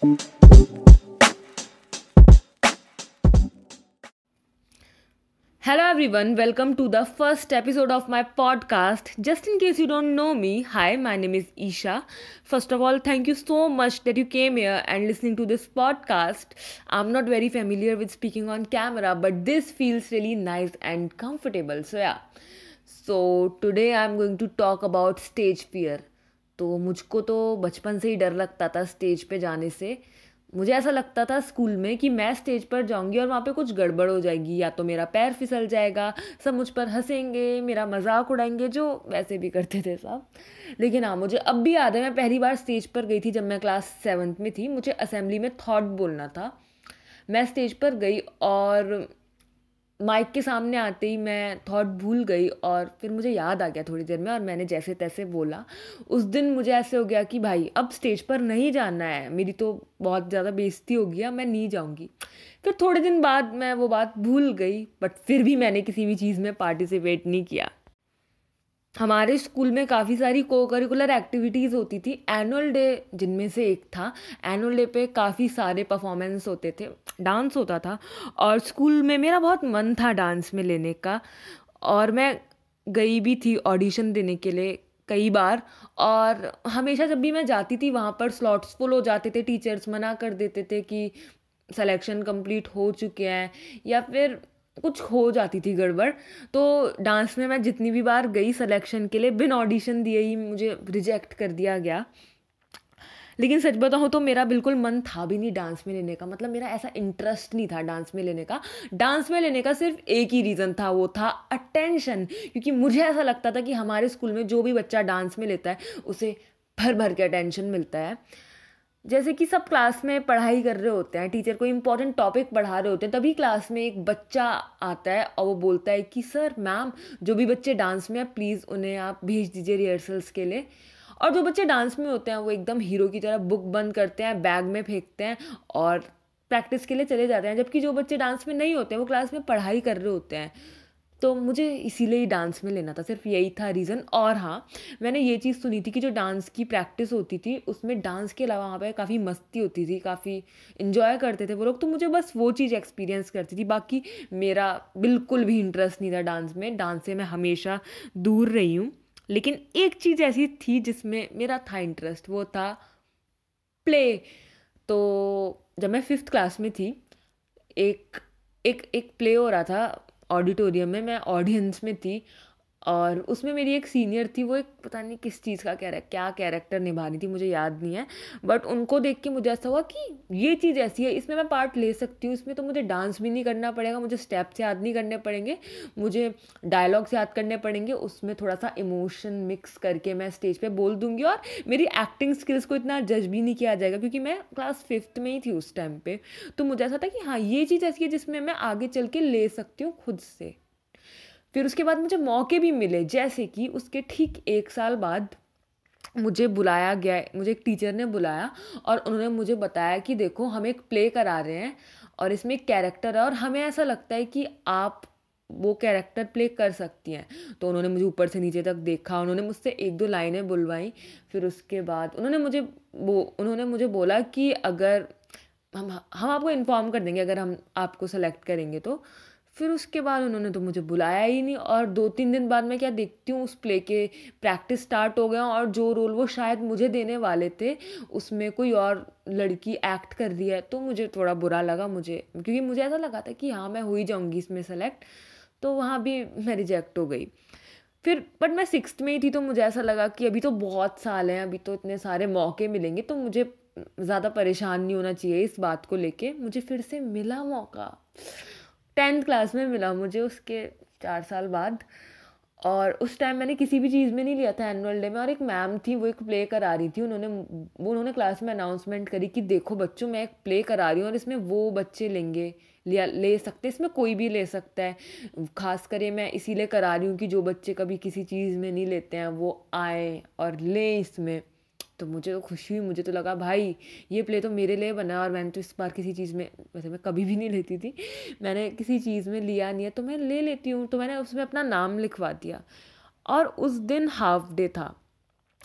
Hello everyone, welcome to the first episode of my podcast. Just in case you don't know me, hi, my name is Isha. First of all, thank you so much that you came here and listening to this podcast. I'm not very familiar with speaking on camera, but this feels really nice and comfortable. So yeah. So today I'm going to talk about stage fear. तो मुझको तो बचपन से ही डर लगता था stage पे जाने से। मुझे ऐसा लगता था स्कूल में कि मैं स्टेज पर जाऊँगी और वहाँ पे कुछ गड़बड़ हो जाएगी। या तो मेरा पैर फिसल जाएगा, सब मुझ पर हंसेंगे, मेरा मज़ाक उड़ाएँगे, जो वैसे भी करते थे सब। लेकिन हाँ मुझे अब भी याद है, मैं पहली बार स्टेज पर गई थी जब मैं क्लास सेवन्थ में थी। मुझे असेंबली में थॉट बोलना था। मैं स्टेज पर गई और माइक के सामने आते ही मैं थॉट भूल गई और फिर मुझे याद आ गया थोड़ी देर में और मैंने जैसे तैसे बोला। उस दिन मुझे ऐसे हो गया कि भाई, अब स्टेज पर नहीं जाना है। मेरी तो बहुत ज़्यादा बेइज्जती होगी गया मैं नहीं जाऊँगी। फिर थोड़े दिन बाद मैं वो बात भूल गई बट फिर भी मैंने किसी भी चीज़ में पार्टिसिपेट नहीं किया। हमारे स्कूल में काफ़ी सारी को करिकुलर एक्टिविटीज़ होती थी। एनुअल डे जिनमें से एक था। एनुअल डे पे काफ़ी सारे परफॉर्मेंस होते थे। डांस होता था। और स्कूल में मेरा बहुत मन था डांस में लेने का। और मैं गई भी थी ऑडिशन देने के लिए कई बार। और हमेशा जब भी मैं जाती थी, वहाँ पर स्लॉट्स फुल हो जाते थे। टीचर्स मना कर देते थे कि सिलेक्शन कंप्लीट हो चुके हैं। या फिर कुछ हो जाती थी गड़बड़। तो डांस में मैं जितनी भी बार गई सिलेक्शन के लिए, बिन ऑडिशन दिए ही मुझे रिजेक्ट कर दिया गया। लेकिन सच बताऊँ तो मेरा बिल्कुल मन था भी नहीं डांस में लेने का। मतलब मेरा ऐसा इंटरेस्ट नहीं था डांस में लेने का। डांस में लेने का सिर्फ़ एक ही रीज़न था, वो था अटेंशन क्योंकि मुझे ऐसा लगता था कि हमारे स्कूल में जो भी बच्चा डांस में लेता है, उसे भर भर के अटेंशन मिलता है। जैसे कि सब क्लास में पढ़ाई कर रहे होते हैं टीचर कोई इंपॉर्टेंट टॉपिक पढ़ा रहे होते हैं, तभी क्लास में एक बच्चा आता है और वो बोलता है कि सर मैम जो भी बच्चे डांस में हैं प्लीज़ उन्हें आप भेज दीजिए रिहर्सल्स के लिए. और जो बच्चे डांस में होते हैं, वो एकदम हीरो की तरह बुक बंद करते हैं बैग में फेंकते हैं और प्रैक्टिस के लिए चले जाते हैं, जबकि जो बच्चे डांस में नहीं होते हैं, वो क्लास में पढ़ाई कर रहे होते हैं। तो मुझे इसीलिए डांस में लेना था, सिर्फ़ यही था रीज़न और हाँ मैंने ये चीज़ सुनी थी कि जो डांस की प्रैक्टिस होती थी, उसमें डांस के अलावा वहाँ पर काफ़ी मस्ती होती थी, काफ़ी इन्जॉय करते थे वो लोग। तो मुझे बस वो चीज़ एक्सपीरियंस करती थी। बाकी मेरा बिल्कुल भी इंटरेस्ट नहीं था डांस में। डांस से मैं हमेशा दूर रही हूँ। लेकिन एक चीज़ ऐसी थी जिसमें मेरा था इंटरेस्ट वो था प्ले तो जब मैं फिफ्थ क्लास में थी, एक एक एक प्ले हो रहा था ऑडिटोरियम में मैं ऑडियंस में थी और उसमें मेरी एक सीनियर थी, वो एक पता नहीं किस चीज़ का कैरेक्टर क्या कैरेक्टर निभा रही थी, मुझे याद नहीं है बट उनको देख के मुझे ऐसा हुआ कि ये चीज़ ऐसी है, इसमें मैं पार्ट ले सकती हूँ, इसमें तो मुझे डांस भी नहीं करना पड़ेगा, मुझे स्टेप्स याद नहीं करने पड़ेंगे, मुझे डायलॉग्स याद करने पड़ेंगे, उसमें थोड़ा सा इमोशन मिक्स करके मैं स्टेज पर बोल दूँगी और मेरी एक्टिंग स्किल्स को इतना जज भी नहीं किया जाएगा, क्योंकि मैं क्लास फिफ्थ में ही थी उस टाइम पर तो मुझे ऐसा था कि हाँ ये चीज़ ऐसी है जिसमें मैं आगे चल के ले सकती हूँ खुद से। फिर उसके बाद मुझे मौके भी मिले, जैसे कि उसके ठीक एक साल बाद मुझे बुलाया गया, मुझे एक टीचर ने बुलाया और उन्होंने मुझे बताया कि देखो, हम एक प्ले करा रहे हैं और इसमें एक कैरेक्टर है और हमें ऐसा लगता है कि आप वो कैरेक्टर प्ले कर सकती हैं। तो उन्होंने मुझे ऊपर से नीचे तक देखा, उन्होंने मुझसे एक दो लाइनें बुलवाई, फिर उसके बाद उन्होंने मुझे वो, उन्होंने मुझे बोला कि अगर हम हम आपको इन्फॉर्म कर देंगे, अगर हम आपको सेलेक्ट करेंगे तो। फिर उसके बाद उन्होंने तो मुझे बुलाया ही नहीं और दो तीन दिन बाद मैं क्या देखती हूँ उस प्ले के प्रैक्टिस स्टार्ट हो गया और जो रोल वो शायद मुझे देने वाले थे, उसमें कोई और लड़की एक्ट कर रही है तो मुझे थोड़ा बुरा लगा मुझे। क्योंकि मुझे ऐसा लगा था कि हाँ मैं हो ही जाऊँगी इसमें सेलेक्ट तो वहाँ भी मैं रिजेक्ट हो गई। फिर बट मैं सिक्स में ही थी तो मुझे ऐसा लगा कि अभी तो बहुत साल हैं, अभी तो इतने सारे मौके मिलेंगे तो मुझे ज़्यादा परेशान नहीं होना चाहिए इस बात को लेके, मुझे फिर से मिला मौका। टेंथ क्लास में मिला मुझे उसके चार साल बाद। और उस टाइम मैंने किसी भी चीज़ में नहीं लिया था एनुअल डे में। और एक मैम थी, वो एक प्ले करा रही थी। उन्होंने, वो उन्होंने क्लास में अनाउंसमेंट करी कि देखो बच्चों, मैं एक प्ले करा रही हूँ और इसमें वो बच्चे लेंगे, लिया, ले सकते इसमें कोई भी ले सकता है। खास कर मैं इसीलिए करा रही हूँ कि जो बच्चे कभी किसी चीज़ में नहीं लेते हैं, वो आए और लें इसमें। तो मुझे तो खुशी हुई, मुझे तो लगा, भाई, ये प्ले तो मेरे लिए बना और मैंने तो इस बार किसी चीज़ में, वैसे मैं कभी भी नहीं लेती थी, मैंने किसी चीज़ में लिया नहीं है तो मैं ले लेती हूँ। तो मैंने उसमें अपना नाम लिखवा दिया। और उस दिन हाफ़ डे था।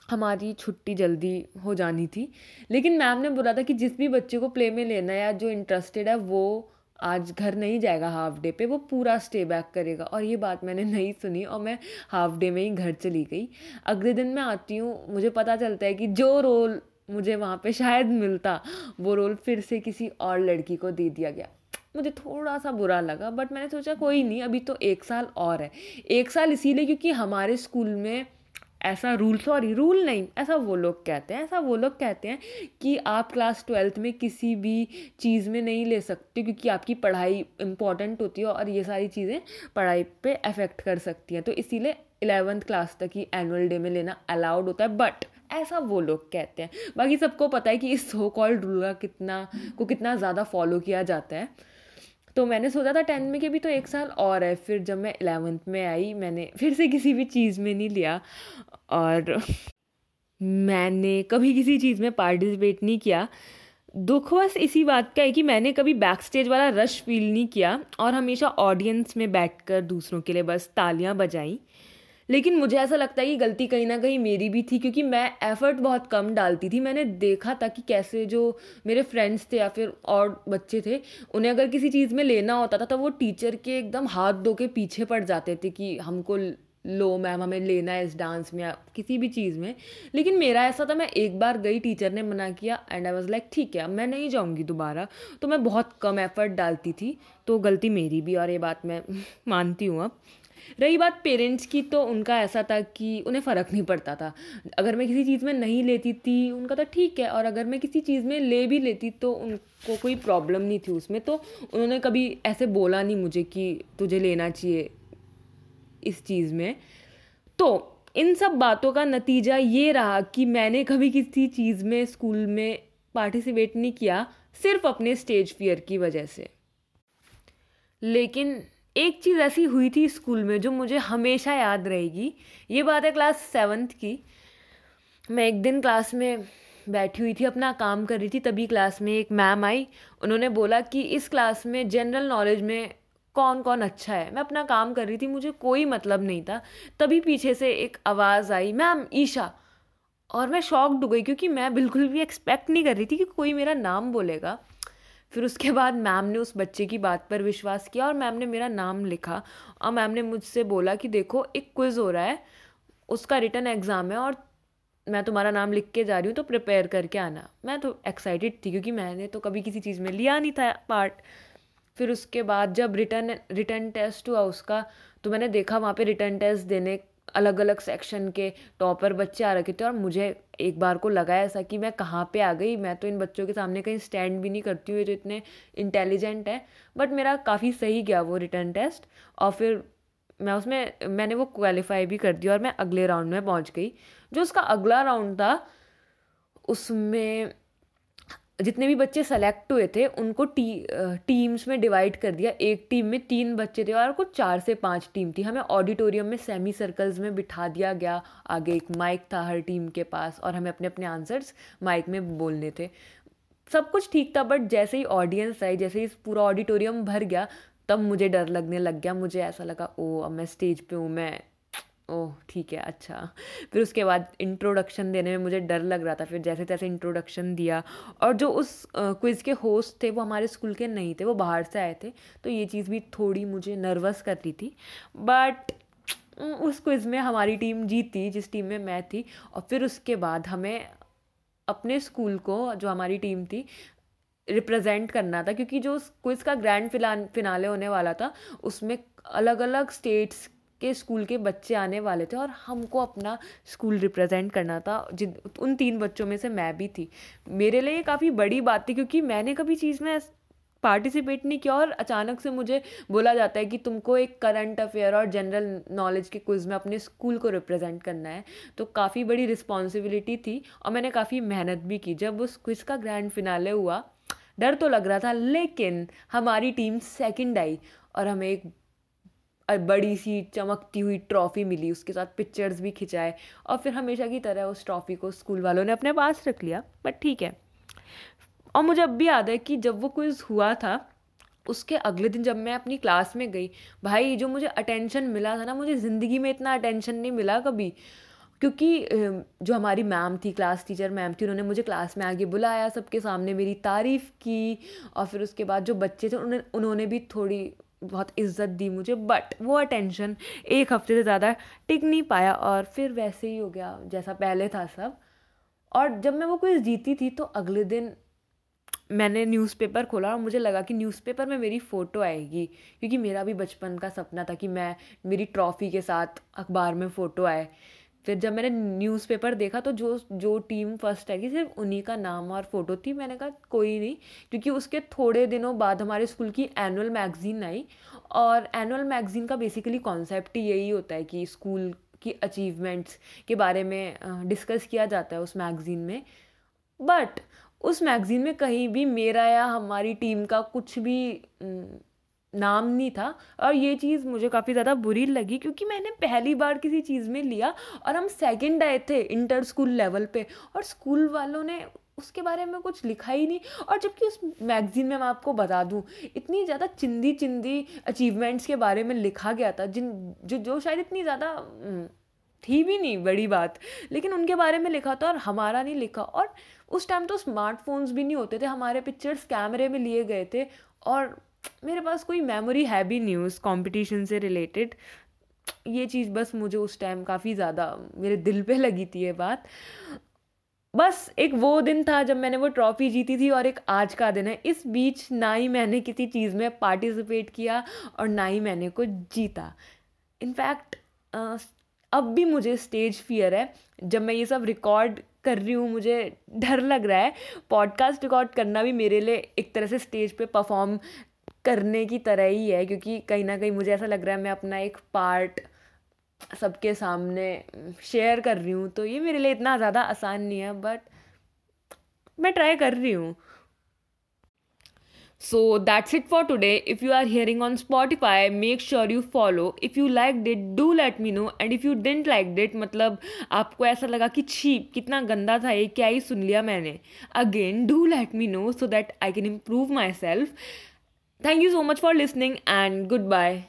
हमारी छुट्टी जल्दी हो जानी थी। लेकिन मैम ने बोला था कि जिस भी बच्चे को प्ले में लेना है या जो इंटरेस्टेड है, वो आज घर नहीं जाएगा हाफ़ डे पे, वो पूरा स्टे बैक करेगा। और ये बात मैंने नहीं सुनी और मैं हाफ़ डे में ही घर चली गई। अगले दिन मैं आती हूँ, मुझे पता चलता है कि जो रोल मुझे वहाँ पे शायद मिलता, वो रोल फिर से किसी और लड़की को दे दिया गया। मुझे थोड़ा सा बुरा लगा बट मैंने सोचा कोई नहीं, अभी तो एक साल और है। एक साल इसीलिए क्योंकि हमारे स्कूल में ऐसा रूल सॉरी रूल नहीं, ऐसा वो लोग कहते हैं, ऐसा वो लोग कहते हैं कि आप क्लास ट्वेल्थ में किसी भी चीज़ में नहीं ले सकते क्योंकि आपकी पढ़ाई इंपॉर्टेंट होती है और ये सारी चीज़ें पढ़ाई पे अफेक्ट कर सकती हैं। तो इसीलिए इलेवेंथ क्लास तक ही एनुअल डे में लेना अलाउड होता है बट ऐसा वो लोग कहते हैं। बाकी सबको पता है कि इस सो कॉल्ड रूल का कितना, को कितना ज़्यादा फॉलो किया जाता है। तो मैंने सोचा था टेंथ में कि भी तो एक साल और है, फिर जब मैं इलेवेंथ में आई, मैंने फिर से किसी भी चीज़ में नहीं लिया। और मैंने कभी किसी चीज़ में पार्टिसिपेट नहीं किया। दुख बस इसी बात का है कि मैंने कभी बैक स्टेज वाला रश फील नहीं किया और हमेशा ऑडियंस में बैठकर दूसरों के लिए बस तालियाँ बजाई। लेकिन मुझे ऐसा लगता है कि गलती कहीं ना कहीं मेरी भी थी क्योंकि मैं एफ़र्ट बहुत कम डालती थी। मैंने देखा था कि कैसे जो मेरे फ्रेंड्स थे या फिर और बच्चे थे, उन्हें अगर किसी चीज़ में लेना होता था तो वो टीचर के एकदम हाथ धो के पीछे पड़ जाते थे कि हमको लो, मैम, हमें लेना है इस डांस में या किसी भी चीज़ में। लेकिन मेरा ऐसा था, मैं एक बार गई, टीचर ने मना किया एंड आई वॉज़ लाइक ठीक है मैं नहीं जाऊँगी दोबारा। तो मैं बहुत कम एफर्ट डालती थी तो गलती मेरी भी और ये बात मैं मानती हूँ अब। रही बात पेरेंट्स की तो उनका ऐसा था कि उन्हें फ़र्क नहीं पड़ता था। अगर मैं किसी चीज़ में नहीं लेती थी, उनका तो ठीक है, और अगर मैं किसी चीज़ में ले भी लेती तो उनको कोई प्रॉब्लम नहीं थी उसमें। तो उन्होंने कभी ऐसे बोला नहीं मुझे कि तुझे लेना चाहिए इस चीज़ में। तो इन सब बातों का नतीजा ये रहा कि मैंने कभी किसी चीज़ में, स्कूल में पार्टिसिपेट नहीं किया, सिर्फ़ अपने स्टेज फियर की वजह से। लेकिन एक चीज़ ऐसी हुई थी स्कूल में जो मुझे हमेशा याद रहेगी। ये बात है क्लास सेवन्थ की। मैं एक दिन क्लास में बैठी हुई थी, अपना काम कर रही थी, तभी क्लास में एक मैम आई। उन्होंने बोला कि इस क्लास में जनरल नॉलेज में कौन कौन अच्छा है। मैं अपना काम कर रही थी, मुझे कोई मतलब नहीं था। तभी पीछे से एक आवाज़ आई, मैम, ईशा। और मैं शॉक्ड हो गई, क्योंकि मैं बिल्कुल भी एक्सपेक्ट नहीं कर रही थी कि कोई मेरा नाम बोलेगा। फिर उसके बाद मैम ने उस बच्चे की बात पर विश्वास किया और मैम ने मेरा नाम लिखा और मैम ने मुझसे बोला कि, देखो, एक क्विज़ हो रहा है, उसका रिटर्न एग्ज़ाम है और मैं तुम्हारा नाम लिख के जा रही हूँ तो प्रिपेयर करके आना। मैं तो एक्साइटेड थी, क्योंकि मैंने तो कभी किसी चीज़ में लिया नहीं था पार्ट फिर उसके बाद जब रिटर्न रिटर्न टेस्ट हुआ उसका तो मैंने देखा वहाँ पे रिटर्न टेस्ट देने अलग अलग सेक्शन के टॉपर बच्चे आ रखे थे और मुझे एक बार को लगा ऐसा कि मैं कहाँ पे आ गई, मैं तो इन बच्चों के सामने कहीं स्टैंड भी नहीं करती हूँ, ये तो इतने इंटेलिजेंट है। बट मेरा काफ़ी सही गया वो रिटर्न टेस्ट और फिर मैं उसमें, मैंने वो क्वालिफाई भी कर दिया और मैं अगले राउंड में पहुँच गई। जो उसका अगला राउंड था, उसमें जितने भी बच्चे सेलेक्ट हुए थे, उनको टी टीम्स में डिवाइड कर दिया। एक टीम में तीन बच्चे थे और कुछ चार से पाँच टीम थी। हमें ऑडिटोरियम में सेमी सर्कल्स में बिठा दिया गया। आगे एक माइक था हर टीम के पास और हमें अपने अपने आंसर्स माइक में बोलने थे। सब कुछ ठीक था बट जैसे ही ऑडियंस आई, जैसे ही पूरा ऑडिटोरियम भर गया, तब मुझे डर लगने लग गया। मुझे ऐसा लगा ओ अब मैं स्टेज पे हूँ, मैं ओह, ठीक है अच्छा। फिर उसके बाद इंट्रोडक्शन देने में मुझे डर लग रहा था, फिर जैसे तैसे इंट्रोडक्शन दिया। और जो उस क्विज़ के होस्ट थे, वो हमारे स्कूल के नहीं थे, वो बाहर से आए थे तो ये चीज़ भी थोड़ी मुझे नर्वस कर रही थी। बट उस क्विज़ में हमारी टीम जीती, जिस टीम में मैं थी। और फिर उसके बाद हमें अपने स्कूल को, जो हमारी टीम थी रिप्रेजेंट करना था। क्योंकि जो क्विज़ का ग्रैंड फिनाले होने वाला था, उसमें अलग अलग स्टेट्स के स्कूल के बच्चे आने वाले थे और हमको अपना स्कूल रिप्रेजेंट करना था। जिन, उन तीन बच्चों में से मैं भी थी। मेरे लिए काफ़ी बड़ी बात थी क्योंकि मैंने कभी चीज़ में पार्टिसिपेट नहीं किया और अचानक से मुझे बोला जाता है कि तुमको एक करंट अफेयर और जनरल नॉलेज के क्विज़ में अपने स्कूल को रिप्रेजेंट करना है। तो काफ़ी बड़ी रिस्पॉन्सिबिलिटी थी और मैंने काफ़ी मेहनत भी की। जब उस क्विज़ का ग्रैंड फिनाले हुआ, डर तो लग रहा था, लेकिन हमारी टीम सेकंड आई और हमें एक बड़ी सी चमकती हुई ट्रॉफ़ी मिली, उसके साथ पिक्चर्स भी खिंचाए और फिर हमेशा की तरह उस ट्रॉफ़ी को स्कूल वालों ने अपने पास रख लिया, बट ठीक है। और मुझे अब भी याद है कि जब वो क्विज़ हुआ था, उसके अगले दिन जब मैं अपनी क्लास में गई, भाई जो मुझे अटेंशन मिला था ना, मुझे ज़िंदगी में इतना अटेंशन नहीं मिला कभी, क्योंकि जो हमारी मैम थी क्लास टीचर मैम थी, उन्होंने मुझे क्लास में आगे बुलाया, सबके सामने मेरी तारीफ़ की और फिर उसके बाद जो बच्चे थे उन्होंने उन्होंने भी थोड़ी बहुत इज़्ज़त दी मुझे बट वो अटेंशन एक हफ़्ते से ज़्यादा टिक नहीं पाया और फिर वैसे ही हो गया, जैसा पहले था सब। और जब मैं वो क्विज़ जीती थी तो अगले दिन मैंने न्यूज़पेपर खोला और मुझे लगा कि न्यूज़पेपर में मेरी फ़ोटो आएगी, क्योंकि मेरा भी बचपन का सपना था कि मैं, मेरी ट्रॉफ़ी के साथ अखबार में फ़ोटो आए। फिर जब मैंने न्यूज़पेपर देखा तो जो जो टीम फ़र्स्ट आएगी सिर्फ़ उन्हीं का नाम और फ़ोटो थी, मैंने कहा कोई नहीं, क्योंकि उसके थोड़े दिनों बाद हमारे स्कूल की एनुअल मैगज़ीन आई और एनुअल मैगज़ीन का बेसिकली कॉन्सेप्ट ही यही होता है कि स्कूल की अचीवमेंट्स के बारे में डिस्कस किया जाता है उस मैगज़ीन में। बट उस मैगज़ीन में कहीं भी मेरा या हमारी टीम का कुछ भी नाम नहीं था और ये चीज़ मुझे काफ़ी ज़्यादा बुरी लगी क्योंकि मैंने पहली बार किसी चीज़ में लिया और हम सेकंड आए थे इंटर स्कूल लेवल पे और स्कूल वालों ने उसके बारे में कुछ लिखा ही नहीं और जबकि उस मैगज़ीन में मैं आपको बता दूँ, इतनी ज़्यादा चिंदी चिंदी अचीवमेंट्स के बारे में लिखा गया था, जिन जो जो शायद इतनी ज़्यादा थी भी नहीं, बड़ी बात। लेकिन उनके बारे में लिखा था और हमारा नहीं लिखा और उस टाइम तो स्मार्टफोन्स भी नहीं होते थे, हमारे पिक्चर्स कैमरे में लिए गए थे और मेरे पास कोई मेमोरी है भी नहीं उस कॉम्पिटिशन से रिलेटेड ये चीज़ बस मुझे उस टाइम काफ़ी ज़्यादा मेरे दिल पे लगी थी ये बात। बस एक वो दिन था जब मैंने वो ट्रॉफ़ी जीती थी और एक आज का दिन है। इस बीच ना ही मैंने किसी चीज़ में पार्टिसिपेट किया और ना ही मैंने कुछ जीता। इनफैक्ट अब भी मुझे स्टेज फियर है। जब मैं ये सब रिकॉर्ड कर रही हूँ, मुझे डर लग रहा है। पॉडकास्ट रिकॉर्ड करना भी मेरे लिए एक तरह से स्टेज पे परफॉर्म करने की तरह ही है क्योंकि कहीं ना कहीं मुझे ऐसा लग रहा है मैं अपना एक पार्ट सबके सामने शेयर कर रही हूँ तो ये मेरे लिए इतना ज़्यादा आसान नहीं है बट मैं ट्राई कर रही हूँ So that's it for today. If you are hearing on Spotify, make sure you follow. If you liked it, do let me know. And if you didn't like it, मतलब आपको ऐसा लगा कि cheap कितना गंदा था ये क्या ही सुन लिया मैंने again do let me know so that I can improve myself Thank you so much for listening and goodbye.